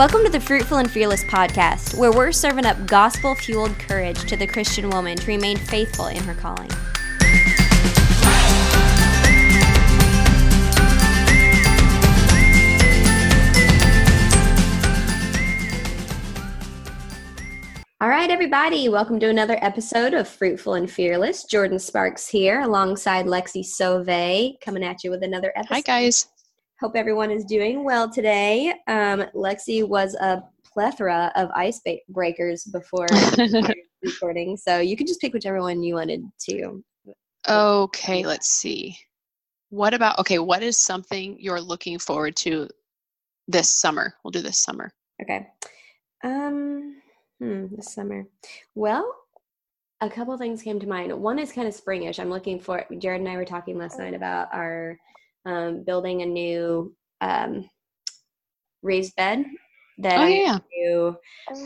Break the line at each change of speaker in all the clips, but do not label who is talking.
Welcome to the Fruitful and Fearless podcast, where we're serving up gospel fueled courage to the Christian woman to remain faithful in her calling. All right, everybody, welcome to another episode of Fruitful and Fearless. Jordan Sparks here alongside Lexi Sauve coming at you with another episode.
Hi, guys.
Hope everyone is doing well today. Um, Lexi was a plethora of ice ba- breakers before recording, so you can just pick whichever one you wanted to.
Okay, let's see. What about, okay, what is something you're looking forward to this summer? We'll do this summer.
Okay. Um, hmm, this summer. Well, a couple things came to mind. One is kind of springish. I'm looking for. Jared and I were talking last night about our um, building a new um, raised bed that
Oh,
I
yeah.
do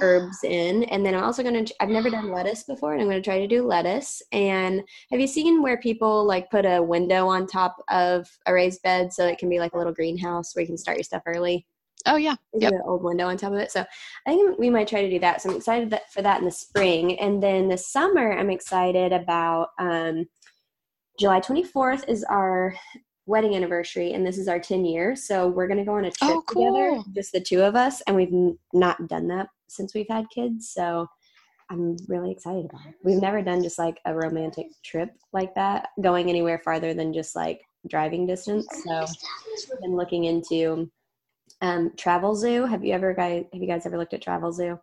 herbs in, and then I'm also going to. I've never done lettuce before, and I'm going to try to do lettuce. And have you seen where people like put a window on top of a raised bed so it can be like a little greenhouse where you can start your stuff early?
Oh, yeah.
There's
Yep.
an old window on top of it. So I think we might try to do that. So I'm excited that, for that in the spring. And then the summer, I'm excited about um, July 24th is our wedding anniversary, and this is our 10 years. So we're going to go on a trip
Oh,
together, just the two of us. And we've n- not done that since we've had kids. So I'm really excited about it. We've never done just like a romantic trip like that, going anywhere farther than just like driving distance. So I've been looking into um, Travelzoo. Have you ever guys have you guys ever looked at Travelzoo?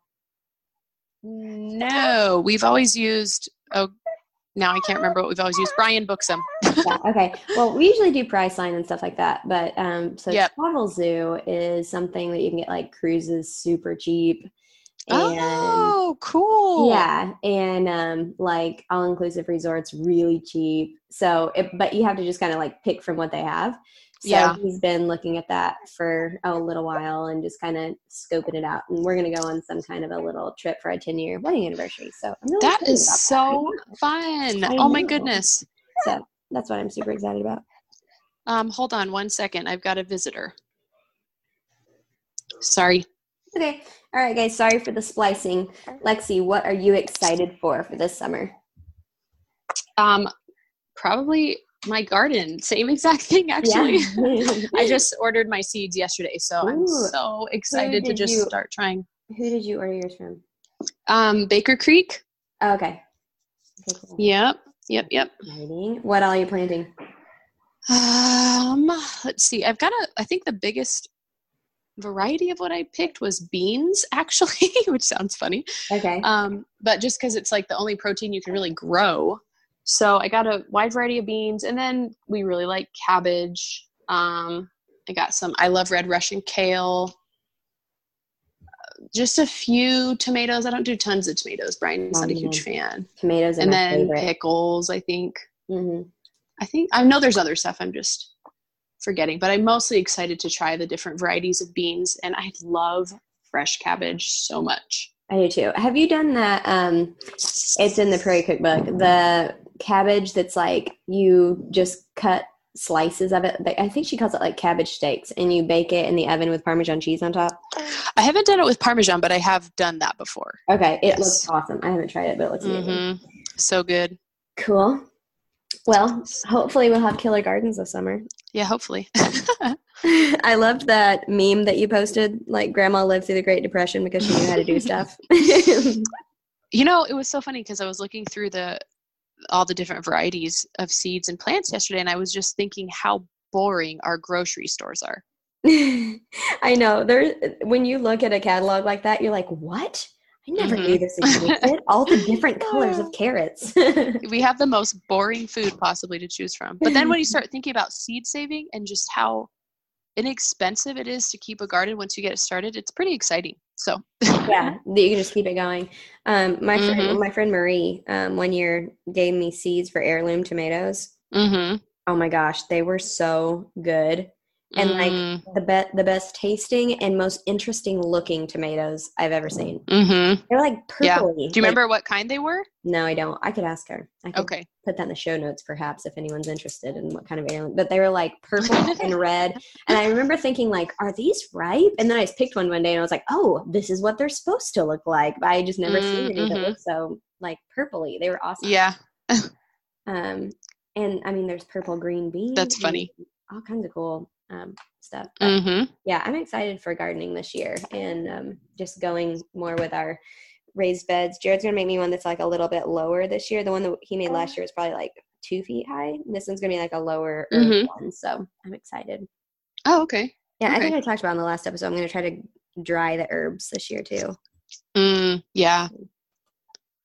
No, we've always used, oh, now I can't remember what we've always used. Brian books them.
yeah, okay. Well, we usually do Priceline and stuff like that, but um, so
Yep.
Travelzoo is something that you can get like cruises super cheap, and
Oh, cool.
yeah, and um, like all inclusive resorts really cheap. So, it, but you have to just kind of like pick from what they have. So
Yeah.
he's been looking at that for a little while and just kind of scoping it out. And we're gonna go on some kind of a little trip for a ten year wedding anniversary. So I'm really
That
about
so fun.
I
Oh, my goodness.
So that's what I'm super excited about.
Um, hold on one second. I've got a visitor. Sorry.
Okay. All right, guys. Sorry for the splicing. Lexi, what are you excited for for this summer?
Um, probably my garden. Same exact thing, actually.
Yeah.
I just ordered my seeds yesterday, so I'm so excited to just
you-
start trying.
Who did you order yours from?
Um, Baker Creek.
Oh, okay. Okay, cool.
Yep, yep, yep.
Exciting. What all are you planting?
Um, let's see. I've got a. I think the biggest variety of what I picked was beans, actually, which sounds funny.
Okay.
Um, but just because it's like the only protein you can really grow, so I got a wide variety of beans, and then we really like cabbage. Um, I got some. I love red Russian kale. Uh, Just a few tomatoes. I don't do tons of tomatoes. Brian's not a huge
Mhm.
fan.
Tomatoes
And then
favorite.
pickles. I think.
hmm
I think I know there's other stuff. I'm just forgetting, but I'm mostly excited to try the different varieties of beans, and I love fresh cabbage so much.
I do too. Have you done that? Um, it's in the Prairie Cookbook. The cabbage that's like you just cut slices of it. I think she calls it like cabbage steaks, and you bake it in the oven with Parmesan cheese on top.
I haven't done it with Parmesan, but I have done that before.
Okay, it
Yes.
looks awesome. I haven't tried it, but it looks amazing.
hmm So good.
Cool. Well, hopefully we'll have killer gardens this summer.
Yeah, hopefully.
I loved that meme that you posted. Like grandma lived through the Great Depression because she knew how to do stuff.
you know, it was so funny because I was looking through the all the different varieties of seeds and plants yesterday, and I was just thinking how boring our grocery stores are.
I know. There when you look at a catalog like that, you're like, "What? I never
Mhm.
knew this existed. All the different colors of carrots."
we have the most boring food possibly to choose from. But then when you start thinking about seed saving and just how inexpensive it is to keep a garden once you get it started, it's pretty exciting. So,
yeah, you can just keep it going. Um, my friend,
Mhm.
my friend Marie, um, one year gave me seeds for heirloom tomatoes.
Mm-hmm.
Oh my gosh, they were so good. And like
Mm.
the be- the best tasting and most interesting looking tomatoes I've ever seen.
Mm-hmm.
They're like
Yeah.
purpley.
Do you
like-
remember what kind they were?
no, I don't. I could ask her. I could
Okay.
put that in the show notes perhaps if anyone's interested in what kind of alien. But they were like purple and red, and I remember thinking like, are these ripe? And then I just picked one one day and I was like, oh, this is what they're supposed to look like. But I just never seen any that look so like purpley. They were awesome.
Yeah.
Um, and I mean, there's purple green beans.
That's funny.
All kinds of cool um, stuff.
Mhm.
yeah, I'm excited for gardening this year and um, just going more with our raised beds. Jared's gonna make me one that's like a little bit lower this year. The one that he made last year was probably like two feet high. This one's gonna be like a lower
Mhm.
one, so I'm excited.
Oh, okay.
Yeah, I think I talked about in the last episode. I'm gonna try to dry the herbs this year too.
Mm, yeah.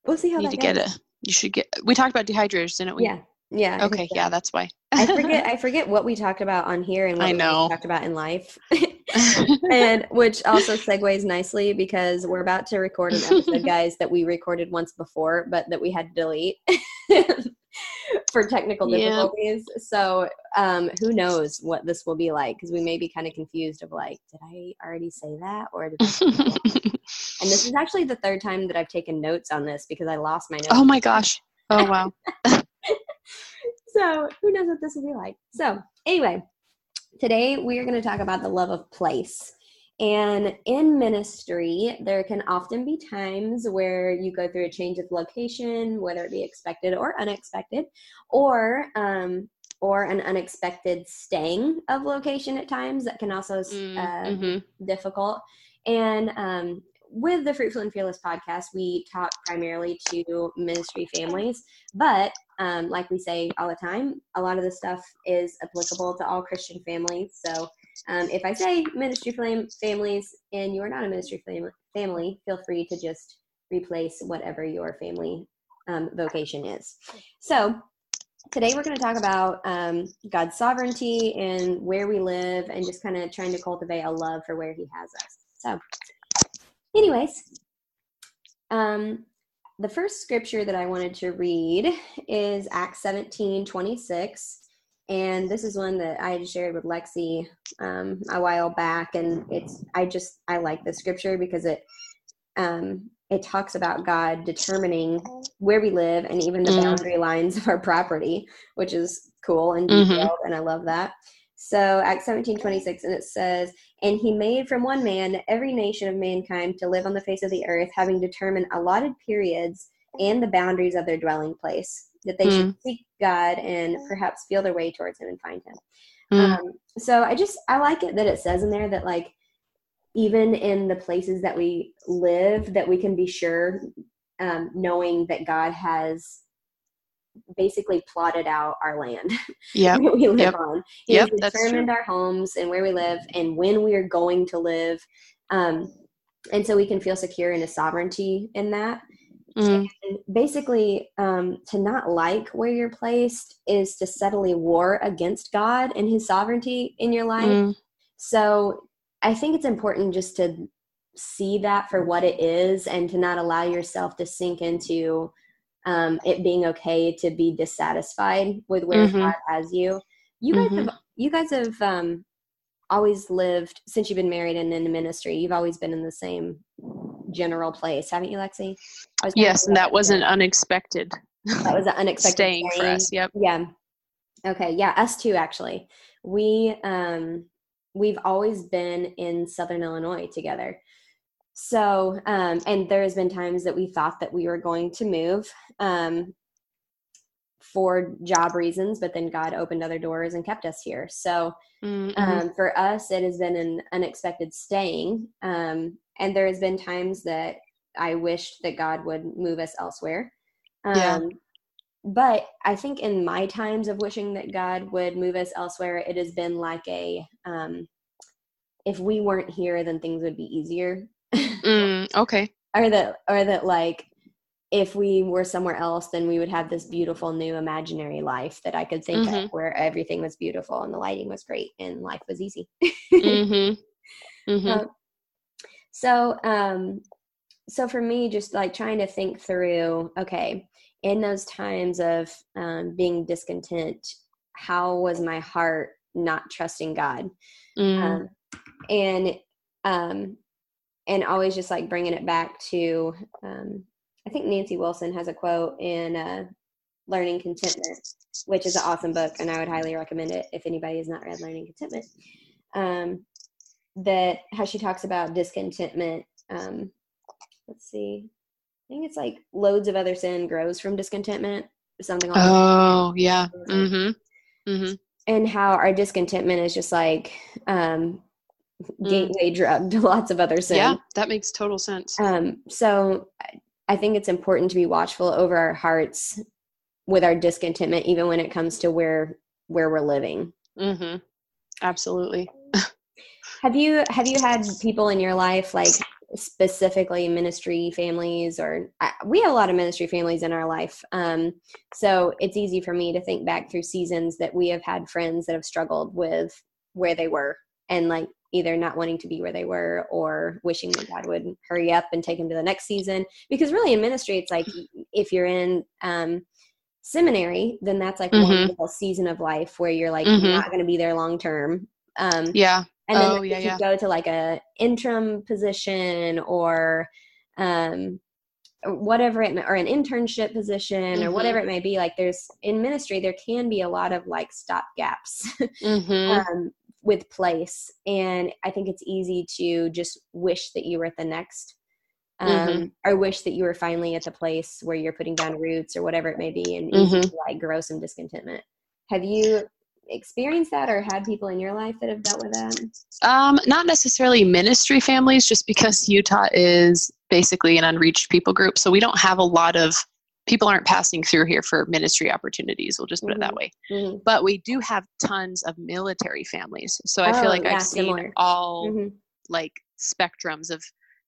We'll see how
Need
that
to
goes.
get it. You should get. We talked about dehydrators, didn't we?
Yeah, yeah. I
Okay.
so.
Yeah, that's why.
I forget. I forget what we talked about on here and what
I
we
know.
talked about in life. and which also segues nicely because we're about to record an episode, guys, that we recorded once before, but that we had to delete for technical difficulties. So um, who knows what this will be like? Because we may be kind of confused of like, did I already say that, or did? That? and this is actually the third time that I've taken notes on this because I lost my notes.
oh my gosh. Oh wow.
So who knows what this will be like so anyway today we are going to talk about the love of place and in ministry there can often be times where you go through a change of location whether it be expected or unexpected or um or an unexpected staying of location at times that can also
Mm,
uh,
mhm.
difficult. And um, with the Fruitful and Fearless podcast, we talk primarily to ministry families, but um, like we say all the time, a lot of the stuff is applicable to all Christian families. So um, if I say ministry fam- families and you are not a ministry fam- family, feel free to just replace whatever your family um, vocation is. So today we're going to talk about um, God's sovereignty and where we live and just kind of trying to cultivate a love for where he has us. So, anyways, um, the first scripture that I wanted to read is Acts 17 26. And this is one that I had shared with Lexi um, a while back. And it's, I just, I like this scripture because it, um, it talks about God determining where we live and even the
Mm.
boundary lines of our property, which is cool and
Mhm.
detailed, and I love that. So Acts seventeen twenty six, and it says, "And he made from one man every nation of mankind to live on the face of the earth, having determined allotted periods and the boundaries of their dwelling place, that they should seek God and perhaps feel their way towards Him and find Him."
Mm.
Um, so I just I like it that it says in there that like even in the places that we live, that we can be sure, um, knowing that God has basically plotted out our land yeah we live
Yep.
on. He
Yep,
determined our homes and where we live and when we are going to live. Um, and so we can feel secure in his sovereignty in that.
Mm.
And basically, um, to not like where you're placed is to subtly war against God and his sovereignty in your life.
Mm.
So I think it's important just to see that for what it is and to not allow yourself to sink into um, it being okay to be dissatisfied with where
Mhm.
God has you. You guys
Mhm.
have you guys have um, always lived since you've been married and in the ministry. You've always been in the same general place, haven't you, Lexi?
Yes, and that
was
wasn't unexpected.
that was an unexpected
staying for us. Yep.
Yeah. Okay. Yeah. Us too. Actually, we um we've always been in Southern Illinois together. So um, and there has been times that we thought that we were going to move um for job reasons, but then God opened other doors and kept us here. So
Mm, mhm.
um, for us, it has been an unexpected staying. Um, and there has been times that I wished that God would move us elsewhere. Um,
Yeah.
But I think in my times of wishing that God would move us elsewhere, it has been like a um, if we weren't here, then things would be easier.
Okay.
or that, or that like if we were somewhere else, then we would have this beautiful new imaginary life that I could think
Mhm.
of where everything was beautiful and the lighting was great and life was easy.
Mhm. Mhm.
Um, so um so for me just like trying to think through okay in those times of um, being discontent how was my heart not trusting God.
Mm.
Um, and um, and always just like bringing it back to um, I think Nancy Wilson has a quote in uh, Learning Contentment, which is an awesome book, and I would highly recommend it if anybody has not read Learning Contentment. Um, that how she talks about discontentment. Um, let's see, I think it's like loads of other sin grows from discontentment, something like
Oh, yeah. Mm-hmm. Mm-hmm.
and how our discontentment is just like um,
Mm.
gateway drug to lots of other sin.
Yeah, that makes total sense.
Um, so I- I think it's important to be watchful over our hearts with our discontentment, even when it comes to where where we're living.
Mm-hmm. Absolutely.
Have you have you had people in your life like specifically ministry families or I, we have a lot of ministry families in our life um, so it's easy for me to think back through seasons that we have had friends that have struggled with where they were and like either not wanting to be where they were or wishing that god would hurry up and take them to the next season because really in ministry it's like if you're in um, seminary then that's like one
Mhm.
little season of life where you're like
Mhm.
not going to be there long term um,
Yeah.
and then
Oh,
like,
yeah,
if you
yeah.
go to like a interim position or um whatever it may, or an internship position or
Mhm.
whatever it may be like there's in ministry there can be a lot of like stop gaps
Mm-hmm.
um, with place and i think it's easy to just wish that you were at the next um,
Mhm.
or wish that you were finally at the place where you're putting down roots or whatever it may be and easy
Mhm.
to like grow some discontentment have you experienced that or had people in your life that have dealt with that
Um, not necessarily ministry families, just because Utah is basically an unreached people group. So we don't have a lot of people aren't passing through here for ministry opportunities. We'll just put it that
Mhm.
way.
Mhm.
But we do have tons of military families. So I
Oh,
feel like
yeah,
I've seen
similar.
all
Mhm.
like spectrums of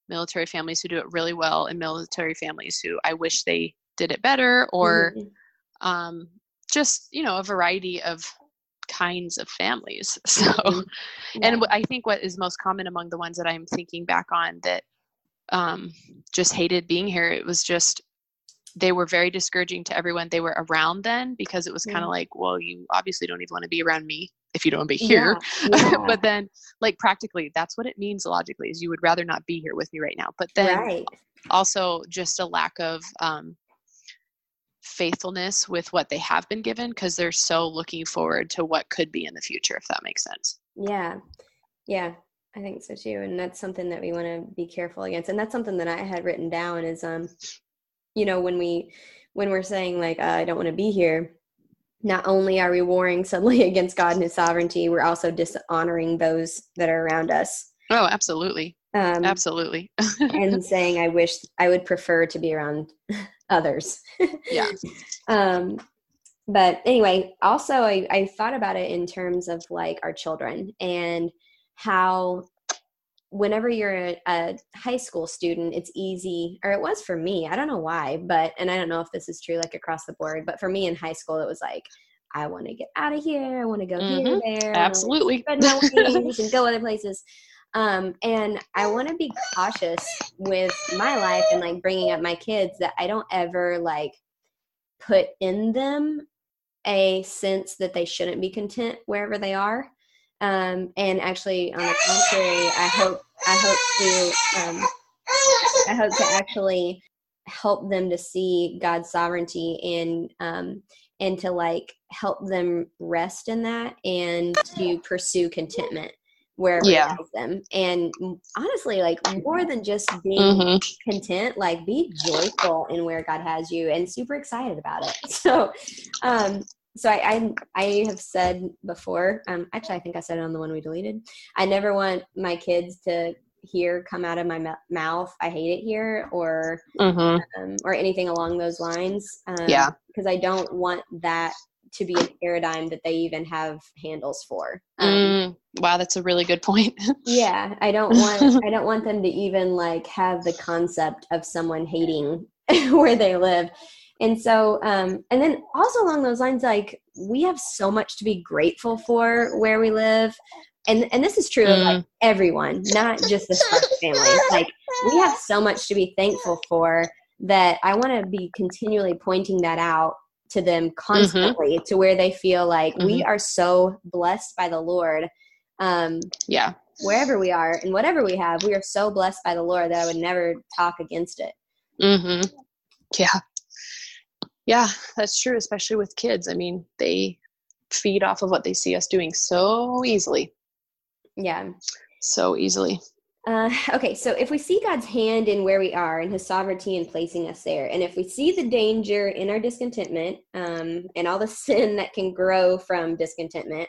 military families who do it really well and military families who I wish they did it better or
Mhm.
um, just, you know, a variety of kinds of families. So
Mhm.
and
Yeah.
what I think what is most common among the ones that I'm thinking back on that um, just hated being here, it was just they were very discouraging to everyone they were around then because it was kind
Mm.
of like, well, you obviously don't even want to be around me if you don't want to be here.
Yeah, yeah.
but then, like practically, that's what it means logically is you would rather not be here with me right now. But then
right.
also just a lack of um, faithfulness with what they have been given because they're so looking forward to what could be in the future, if that makes sense.
Yeah. Yeah. I think so too. And that's something that we want to be careful against. And that's something that I had written down is um, you know, when we when we're saying like uh, I don't want to be here, not only are we warring suddenly against God and his sovereignty, we're also dishonoring those that are around us.
Oh, absolutely.
Um
Absolutely.
and saying I wish I would prefer to be around others.
yeah.
um but anyway also I, I thought about it in terms of like our children and how whenever you're a, a high school student it's easy or it was for me i don't know why but and i don't know if this is true like across the board but for me in high school it was like i want to get out of here i want to go here there
Absolutely.
spread my wings and go other places. Um, and I want to be cautious with my life and like bringing up my kids that I don't ever like put in them a sense that they shouldn't be content wherever they are. Um, and actually, on the contrary, I hope I hope to um, I hope to actually help them to see God's sovereignty and um, and to like help them rest in that and to pursue contentment wherever
Yeah.
them. And honestly, like more than just being
Mhm.
content, like be joyful in where God has you and super excited about it. So, um, so I, I, I have said before, um, actually, I think I said it on the one we deleted. I never want my kids to hear come out of my mou- mouth, I hate it here, or
Mhm.
um, or anything along those lines. Um,
Yeah.
because I don't want that to be a paradigm that they even have handles for. Um,
Mm, wow, that's a really good point.
yeah, I don't want I don't want them to even like have the concept of someone hating where they live. And so um and then also along those lines like we have so much to be grateful for where we live. And and this is true of like everyone, not just the Sparks family. Like we have so much to be thankful for that I want to be continually pointing that out to them constantly mm-hmm. to where they feel like mm-hmm. we are so blessed by the Lord. Um,
yeah.
Wherever we are and whatever we have, we are so blessed by the Lord that I would never talk against it.
Mm-hmm. Yeah. Yeah, that's true, especially with kids. I mean, they feed off of what they see us doing so easily.
Yeah.
So easily.
Uh, okay, so if we see God's hand in where we are and His sovereignty in placing us there, and if we see the danger in our discontentment um, and all the sin that can grow from discontentment,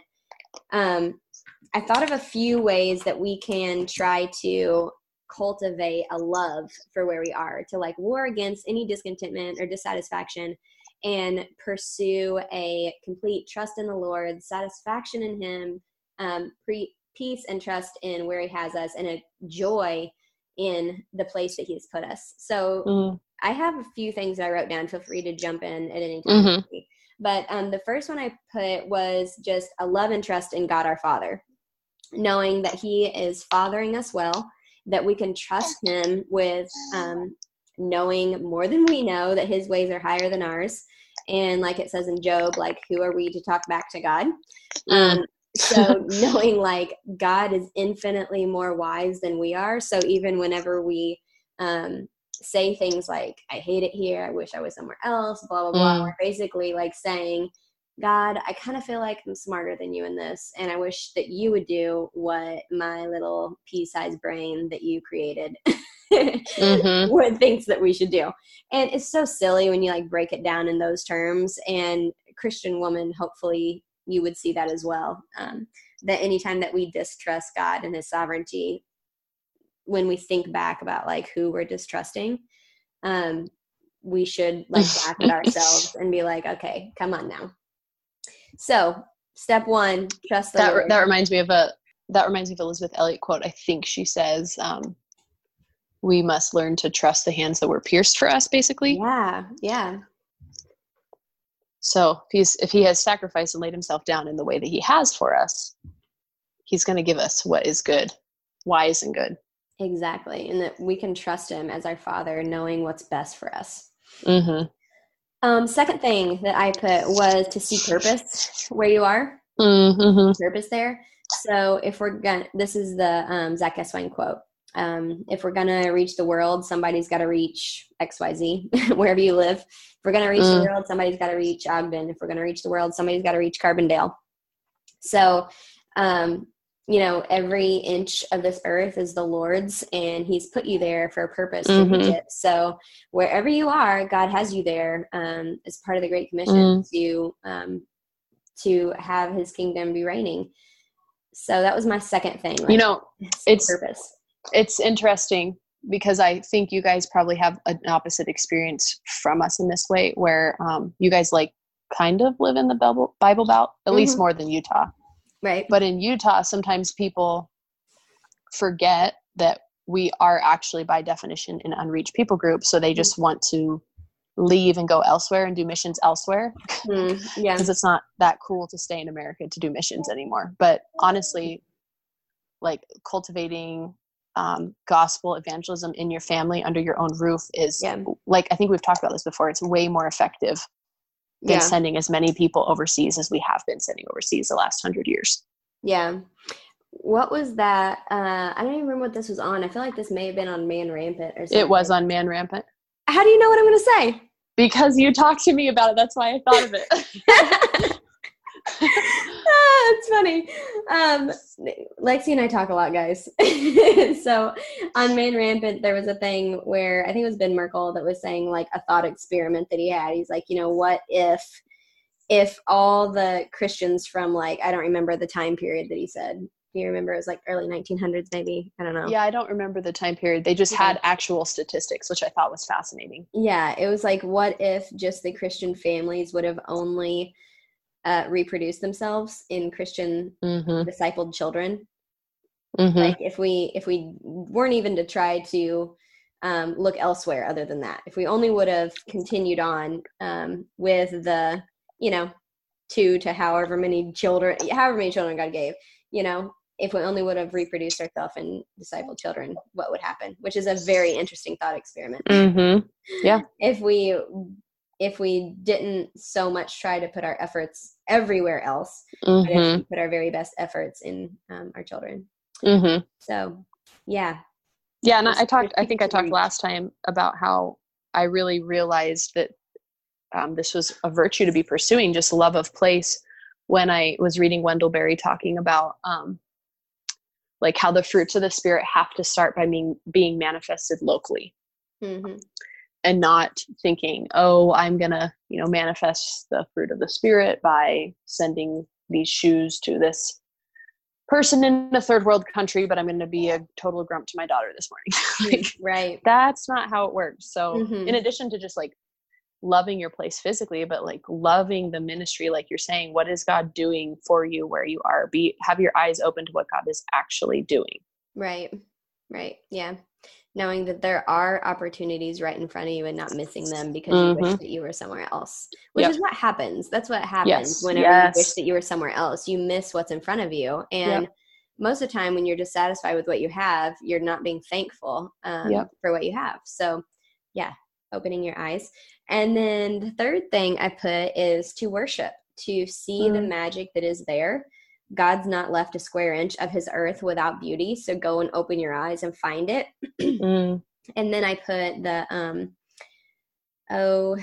um, I thought of a few ways that we can try to cultivate a love for where we are, to like war against any discontentment or dissatisfaction and pursue a complete trust in the Lord, satisfaction in Him, um, pre- peace and trust in where He has us, and a joy in the place that He has put us. So mm. I have a few things that I wrote down. Feel free to jump in at any time. Mm-hmm. But um, the first one I put was just a love and trust in God our Father, knowing that He is fathering us well, that we can trust Him with um, knowing more than we know that his ways are higher than ours and like it says in job like who are we to talk back to god mm. um, so knowing like god is infinitely more wise than we are so even whenever we um, say things like i hate it here i wish i was somewhere else blah blah blah mm. we're basically like saying god i kind of feel like i'm smarter than you in this and i wish that you would do what my little pea-sized brain that you created mm-hmm. what thinks that we should do. And it's so silly when you like break it down in those terms. And Christian woman, hopefully you would see that as well. Um, that anytime that we distrust God and his sovereignty, when we think back about like who we're distrusting, um, we should like laugh at ourselves and be like, okay, come on now. So step one, trust
that.
Lord.
That reminds me of a that reminds me of Elisabeth Elliot quote. I think she says, um, we must learn to trust the hands that were pierced for us basically
yeah yeah
so if he's if he has sacrificed and laid himself down in the way that he has for us he's going to give us what is good wise and good
exactly and that we can trust him as our father knowing what's best for us
mm-hmm.
Um, second thing that i put was to see purpose where you are
mm-hmm.
purpose there so if we're gonna this is the um, zack eswine quote um, if we're gonna reach the world, somebody's got to reach X, Y, Z, wherever you live. If we're gonna reach mm. the world, somebody's got to reach Ogden. If we're gonna reach the world, somebody's got to reach Carbondale. So, um, you know, every inch of this earth is the Lord's, and He's put you there for a purpose mm-hmm. to reach it. So, wherever you are, God has you there um, as part of the Great Commission mm. to um, to have His kingdom be reigning. So that was my second thing.
Like, you know, it's
purpose
it's interesting because I think you guys probably have an opposite experience from us in this way, where um, you guys like kind of live in the Bible, Bible Belt, at mm-hmm. least more than Utah.
Right.
But in Utah, sometimes people forget that we are actually, by definition, an unreached people group. So they just want to leave and go elsewhere and do missions elsewhere.
Mm, yeah.
Because it's not that cool to stay in America to do missions anymore. But honestly, like cultivating um, gospel evangelism in your family under your own roof is yeah. like I think we've talked about this before. It's way more effective than yeah. sending as many people overseas as we have been sending overseas the last hundred years.
Yeah. What was that? Uh, I don't even remember what this was on. I feel like this may have been on Man Rampant or something.
It was on Man Rampant.
How do you know what I'm going to say?
Because you talked to me about it. That's why I thought of it.
ah, it's funny. Um, Lexi and I talk a lot, guys. so on Man Rampant, there was a thing where I think it was Ben Merkle that was saying like a thought experiment that he had. He's like, you know, what if if all the Christians from like I don't remember the time period that he said. Do you remember it was like early 1900s maybe? I don't know.
Yeah, I don't remember the time period. They just yeah. had actual statistics, which I thought was fascinating.
Yeah, it was like what if just the Christian families would have only uh, reproduce themselves in Christian mm-hmm. discipled children. Mm-hmm. Like if we if we weren't even to try to um, look elsewhere other than that, if we only would have continued on um, with the you know two to however many children, however many children God gave, you know, if we only would have reproduced ourselves and discipled children, what would happen? Which is a very interesting thought experiment.
Mm-hmm. Yeah.
if we if we didn't so much try to put our efforts everywhere else, but if
Mm-hmm.
we put our very best efforts in um, our children.
Mm-hmm.
So, yeah.
Yeah, and I, I talked. I think I talked last time about how I really realized that um, this was a virtue to be pursuing, just love of place. When I was reading Wendell Berry talking about um, like how the fruits of the spirit have to start by being being manifested locally,
hmm
and not thinking, oh, I'm gonna you know manifest the fruit of the spirit by sending these shoes to this person in a third world country, but I'm going to be a total grump to my daughter this morning. like,
Right.
that's not how it works. So,
Mhm.
in addition to just like loving your place physically, but like loving the ministry, like you're saying, what is God doing for you where you are? Be have your eyes open to what God is actually doing.
Right. Right. Yeah. Knowing that there are opportunities right in front of you and not missing them because you wish
Mhm.
that you were somewhere else, which
Yep.
is what happens. That's what happens
Yes.
whenever you wish that you were somewhere else. You miss what's in front of you. And most of the time, when you're dissatisfied with what you have, you're not being thankful um,
Yep.
for what you have. So, yeah, opening your eyes. And then the third thing I put is to worship, to see the
Mm.
magic that is there. God's not left a square inch of his earth without beauty. So go and open your eyes and find it.
Mm.
And then I put the um oh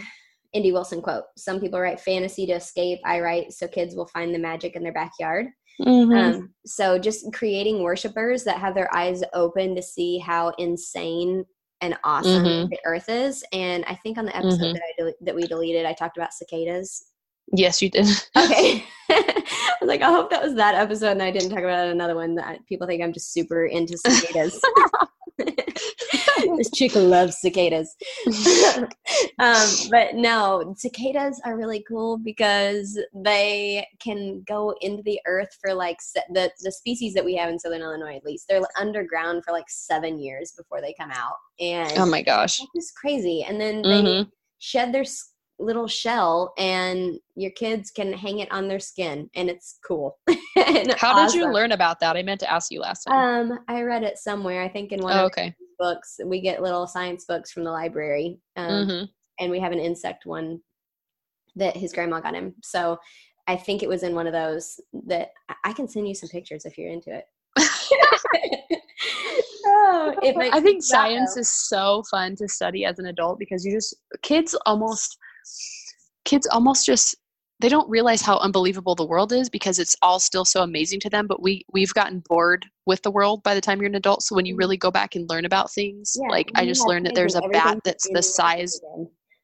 N.D. Wilson quote. Some people write fantasy to escape. I write so kids will find the magic in their backyard.
Mhm.
Um, so just creating worshipers that have their eyes open to see how insane and awesome
Mhm.
the earth is. And I think on the episode
Mhm.
that I del- that we deleted, I talked about cicadas.
Yes, you did.
Okay. I was like, I hope that was that episode, and I didn't talk about another one that people think I'm just super into cicadas. this chick loves cicadas. um, but no, cicadas are really cool because they can go into the earth for like se- the the species that we have in Southern Illinois, at least they're underground for like seven years before they come out, and
oh my gosh.
it's crazy. And then they
Mhm.
shed their s- little shell, and your kids can hang it on their skin, and it's cool. And
How did you learn about that? I meant to ask you last time.
Um, I read it somewhere. I think in one
oh,
of
okay.
the books. We get little science books from the library, um,
hmm
and we have an insect one that his grandma got him. So I think it was in one of those that I- I can send you some pictures if you're into it. oh, it
I think science
though.
is so fun to study as an adult because you just kids almost kids almost just they don't realize how unbelievable the world is because it's all still so amazing to them but we we've gotten bored with the world by the time you're an adult so when you really go back and learn about things
Yeah,
like i just learned that there's a bat that's the size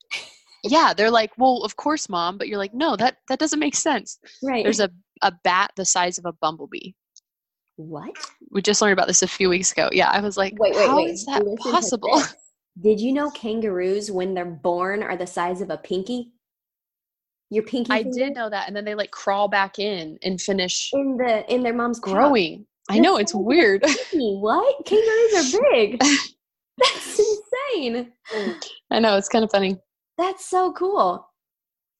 yeah they're like well of course mom but you're like no that that doesn't make sense
Right.
there's a a bat the size of a bumblebee
what?
we just learned about this a few weeks ago yeah i was like
Wait, wait,
how
wait.
is that possible.
Did you know kangaroos, when they're born, are the size of a pinky? Your pinky.
I
finger?
did know that, and then they like crawl back in and finish
in the in their mom's
growing. I
That's
know it's
so
weird.
Pinky, What? Kangaroos are big. That's insane.
I know it's kind of funny.
That's so cool.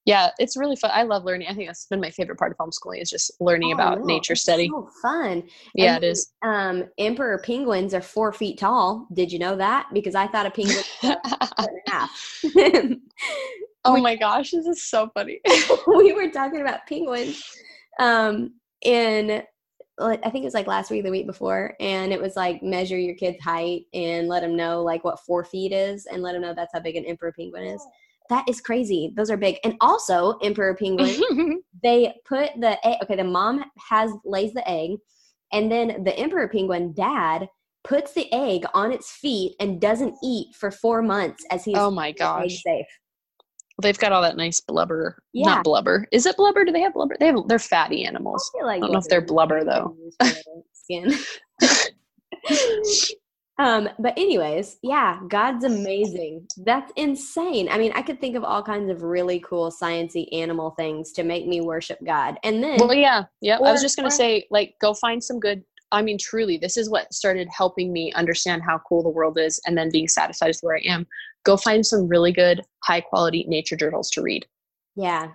Yeah, it's really fun. I love learning. I think that's been my favorite part of homeschooling is just learning
Oh,
about
no,
nature study.
So fun.
yeah,
And
it is.
Um, emperor penguins are four feet tall. Did you know that? Because I thought a penguin was a foot and a half.
oh my gosh, this is so funny.
we were talking about penguins um in I think it was like last week, the week before, and it was like measure your kid's height and let them know like what four feet is, and let them know that's how big an emperor penguin is. That is crazy. Those are big, and also emperor penguin. they put the egg. Okay, the mom has lays the egg, and then the emperor penguin dad puts the egg on its feet and doesn't eat for four months as he's
oh my gosh,
safe.
they've got all that nice blubber.
Yeah.
Not blubber. Is it blubber? Do they have blubber? They have. They're fatty animals.
I like
I don't know if they're blubber, though.
Skin. um, but anyways, yeah, God's amazing. That's insane. I mean, I could think of all kinds of really cool sciencey animal things to make me worship God. And then
Well, yeah, yeah. I was just gonna say, like, go find some good. I mean, truly, this is what started helping me understand how cool the world is, and then being satisfied with where I am. Go find some really good, high quality nature journals to read.
yeah.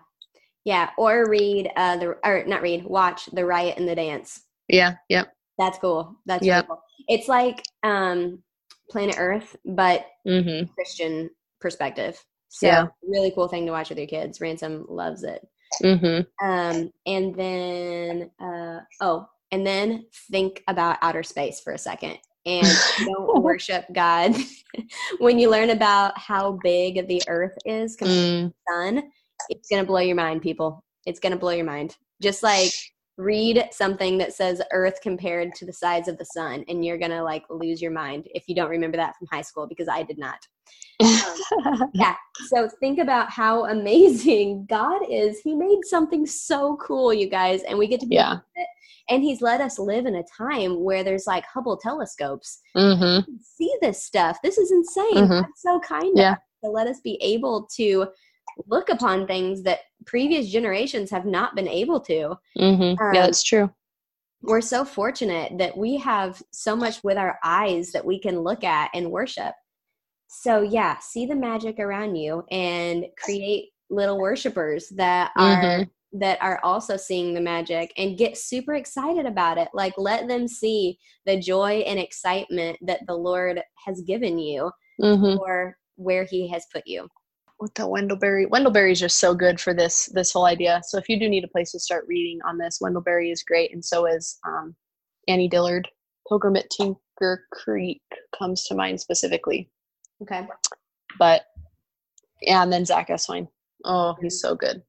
Yeah, or read uh the or not read, watch The Riot and the Dance.
Yeah, yeah,
That's cool. That's really cool. It's like um Planet Earth, but
mm-hmm.
Christian perspective. So
Yeah.
really cool thing to watch with your kids. Ransom loves it.
Mm-hmm.
Um, and then uh, oh, and then think about outer space for a second. And don't worship God. when you learn about how big the earth is compared
Mm,
to the sun, it's gonna blow your mind, people. It's gonna blow your mind. Just like read something that says earth compared to the size of the sun and you're gonna like lose your mind if you don't remember that from high school because i did not yeah so think about how amazing god is he made something so cool you guys and we get to be
yeah.
and he's let us live in a time where there's like hubble telescopes
Mm-hmm.
See this stuff this is insane
Mhm.
that's so kind
Yeah.
of to let us be able to look upon things that previous generations have not been able to
Mm-hmm.
Um,
yeah, that's true.
we're so fortunate that we have so much with our eyes that we can look at and worship. So yeah, see the magic around you and create little worshipers that are
Mhm.
that are also seeing the magic and get super excited about it. Like let them see the joy and excitement that the Lord has given you
Mm-hmm.
for where he has put you.
With the Wendell Berry. Wendellberry is just so good for this this whole idea. So if you do need a place to start reading on this, Wendell Berry is great, and so is um, Annie Dillard. Pilgrim at Tinker Creek comes to mind specifically,
Okay.
but yeah, and then Zack Eswine. Oh, he's so good.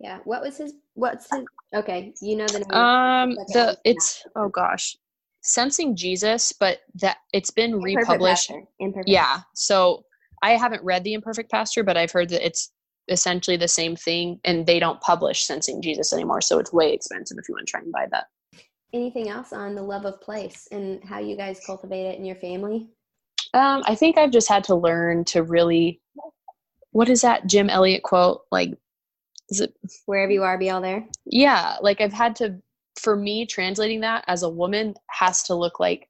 Yeah. What was his what's his okay, you know the name.
Um,
Okay,
the it's oh gosh, Sensing Jesus, but that it's been
Imperfect
republished.
Pastor. Imperfect
Yeah. So I haven't read The Imperfect Pastor, but I've heard that it's essentially the same thing and they don't publish Sensing Jesus anymore. So it's way expensive if you want to try and buy that.
Anything else on the love of place and how you guys cultivate it in your family?
Um, I think I've just had to learn to really, what is that Jim Elliot quote? Like, is it,
Wherever you are, be all there.
yeah, like I've had to, for me, translating that as a woman has to look like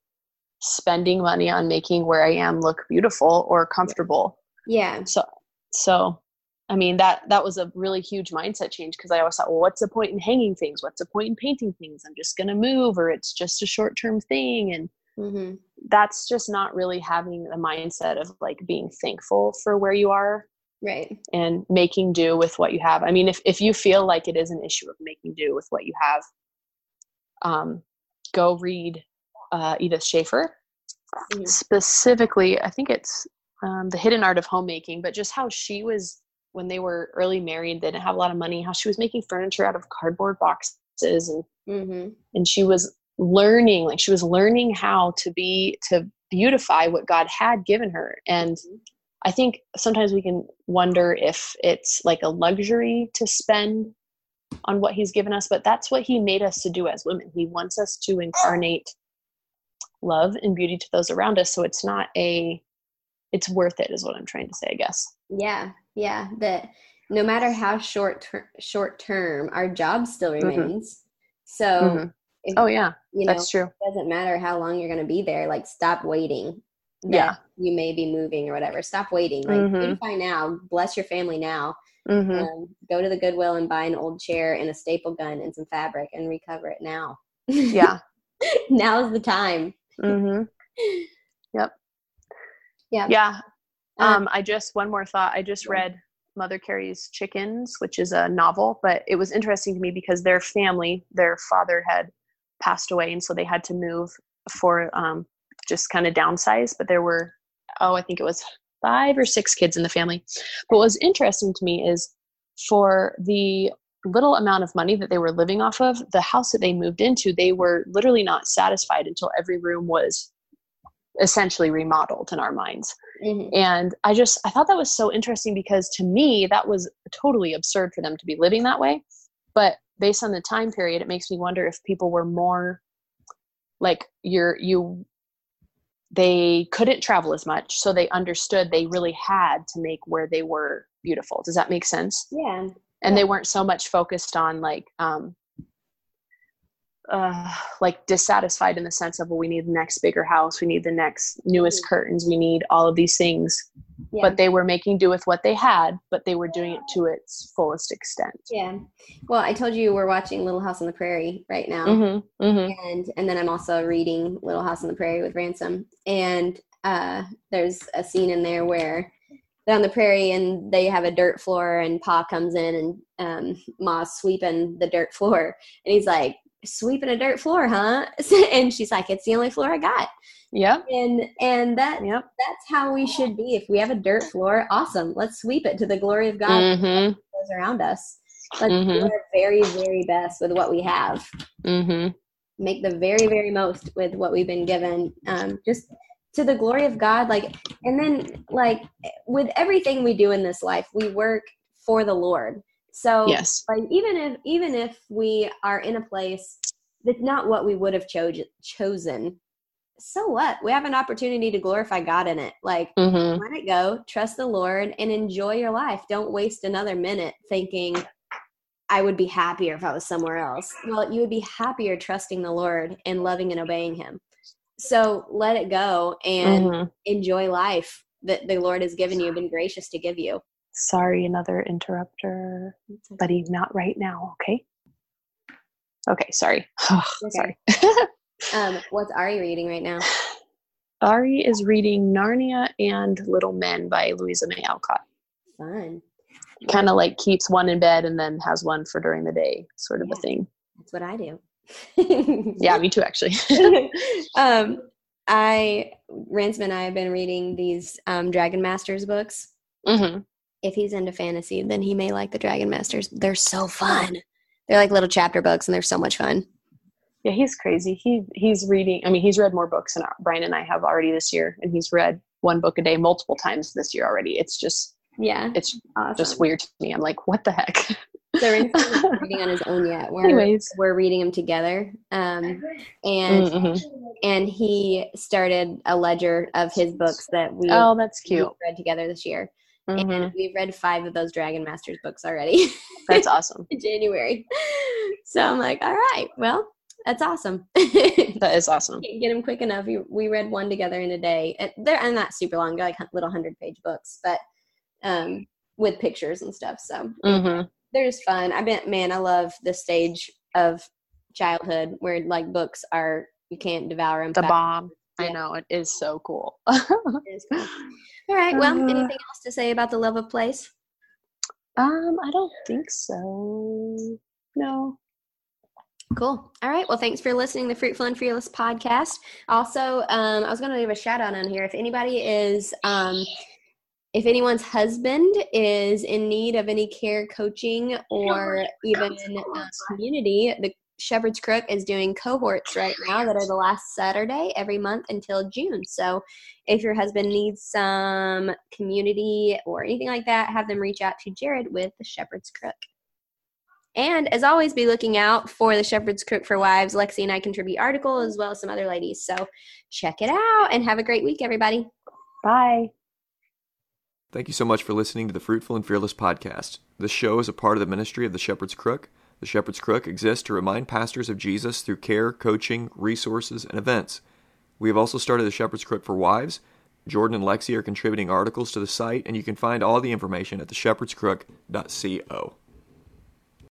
spending money on making where I am look beautiful or comfortable.
Yeah.
so so i mean that that was a really huge mindset change because i always thought well what's the point in hanging things what's the point in painting things i'm just going to move or it's just a short term thing and
hmm
that's just not really having the mindset of like being thankful for where you are
Right.
and making do with what you have i mean if, if you feel like it is an issue of making do with what you have um, go read uh, edith schaeffer.
Mhm.
specifically i think it's um, the hidden art of homemaking but just how she was when they were early married they didn't have a lot of money how she was making furniture out of cardboard boxes and
hmm
and she was learning like she was learning how to be to beautify what god had given her. And i think sometimes we can wonder if it's like a luxury to spend on what he's given us but that's what he made us to do as women. He wants us to incarnate love and beauty to those around us so it's not a it's worth it is what i'm trying to say i guess
Yeah. Yeah. That no matter how short ter- short term, our job still
Mhm.
remains. So
Mhm.
if,
oh yeah
you know,
that's true
it doesn't matter how long you're going to be there. Like, stop waiting.
Yeah.
You may be moving or whatever. Stop waiting. Like,
Mhm.
beautify now. Bless your family now.
hmm
Um, go to the Goodwill and buy an old chair and a staple gun and some fabric and recover it now.
yeah
Now's the time.
Hmm yep
Yeah.
yeah
Um,
Um, I just one more thought. I just
Yeah.
read Mother Carey's Chickens, which is a novel, but it was interesting to me because their family, their father had passed away, and so they had to move for um, just kind of downsize. But there were, oh, I think it was five or six kids in the family. But what was interesting to me is for the little amount of money that they were living off of, the house that they moved into, they were literally not satisfied until every room was essentially remodeled in our minds
mhm.
and i just i thought that was so interesting because to me that was totally absurd for them to be living that way but based on the time period it makes me wonder if people were more like you're you they couldn't travel as much so they understood they really had to make where they were beautiful does that make sense
Yeah.
And they weren't so much focused on like um uh like dissatisfied in the sense of well we need the next bigger house we need the next newest
Mhm.
curtains we need all of these things
Yeah.
but they were making do with what they had but they were doing it to its fullest extent
yeah. Well, I told you we're watching Little House on the Prairie right now.
mm-hmm, mm-hmm.
and and then I'm also reading Little House on the Prairie with Ransom, and uh, there's a scene in there where down the prairie and they have a dirt floor and Pa comes in and um, Ma's sweeping the dirt floor and he's like, sweeping a dirt floor, huh? and she's like, it's the only floor I got.
Yep.
And and that
Yep.
that's how we should be. If we have a dirt floor, awesome. Let's sweep it to the glory of God
Mm-hmm.
those around us. Let's do
Mhm.
our very, very best with what we have.
Mm-hmm.
Make the very, very most with what we've been given. Um, just to the glory of God. Like, and then like with everything we do in this life, we work for the Lord. So
Yes.
like even if even if we are in a place that's not what we would have cho- chosen, so what? We have an opportunity to glorify God in it. Like
Mm-hmm.
let it go, trust the Lord, and enjoy your life. Don't waste another minute thinking, I would be happier if I was somewhere else. Well, you would be happier trusting the Lord and loving and obeying Him. So let it go and
Mhm.
enjoy life that the Lord has given you, been gracious to give you.
Sorry, another interrupter, buddy. Not right now. Okay. Okay. Sorry. Sorry.
Um, what's Ari reading right now?
Ari is reading Narnia and Little Men by Louisa May Alcott.
Fun.
Kind of like keeps one in bed and then has one for during the day, sort of
Yeah.
a thing.
That's what I do.
Yeah, me too, actually.
um, I Ransome and I have been reading these um, Dragon Masters books.
hmm
If he's into fantasy, then he may like the Dragon Masters. They're so fun. They're like little chapter books, and they're so much fun.
Yeah, he's crazy. He he's reading. I mean, he's read more books than Brian and I have already this year, and he's read one book a day multiple times this year already. It's just
Yeah,
it's
awesome.
just weird to me. I'm like, what the heck?
so Ransome reading on his own yet. We're,
Anyways.
we're reading them together. Um, and
Mhm.
and he started a ledger of his books that we
Oh, that's cute.
read together this year.
Mhm.
And we've read five of those Dragon Masters books already.
That's awesome.
in January. So I'm like, all right, well, that's awesome.
That is awesome.
Can't get them quick enough. We, we read one together in a day. And they're and not super long. They're like little hundred page books, but um, with pictures and stuff. So
hmm
they're just fun. I bet, man, I love the stage of childhood where like books are you can't devour them.
The bomb. I know it is so cool.
All right. Well,
Uh,
anything else to say about the love of place?
um, I don't think so. No.
Cool. All right. Well, thanks for listening to the Fruitful and Fearless podcast. Also, um, I was going to leave a shout out on here. If anybody is, um, if anyone's husband is in need of any care coaching or even uh, community, the Shepherd's Crook is doing cohorts right now that are the last Saturday every month until June. So if your husband needs some community or anything like that, have them reach out to Jared with the Shepherd's Crook. And as always, be looking out for the Shepherd's Crook for Wives. Lexi and I contribute article as well as some other ladies. So check it out and have a great week, everybody.
Bye.
Thank you so much for listening to the Fruitful and Fearless podcast. This show is a part of the ministry of the Shepherd's Crook. The Shepherd's Crook exists to remind pastors of Jesus through care, coaching, resources, and events. We have also started the Shepherd's Crook for Wives. Jordan and Lexi are contributing articles to the site, and you can find all the information at theshepherdscrook.co.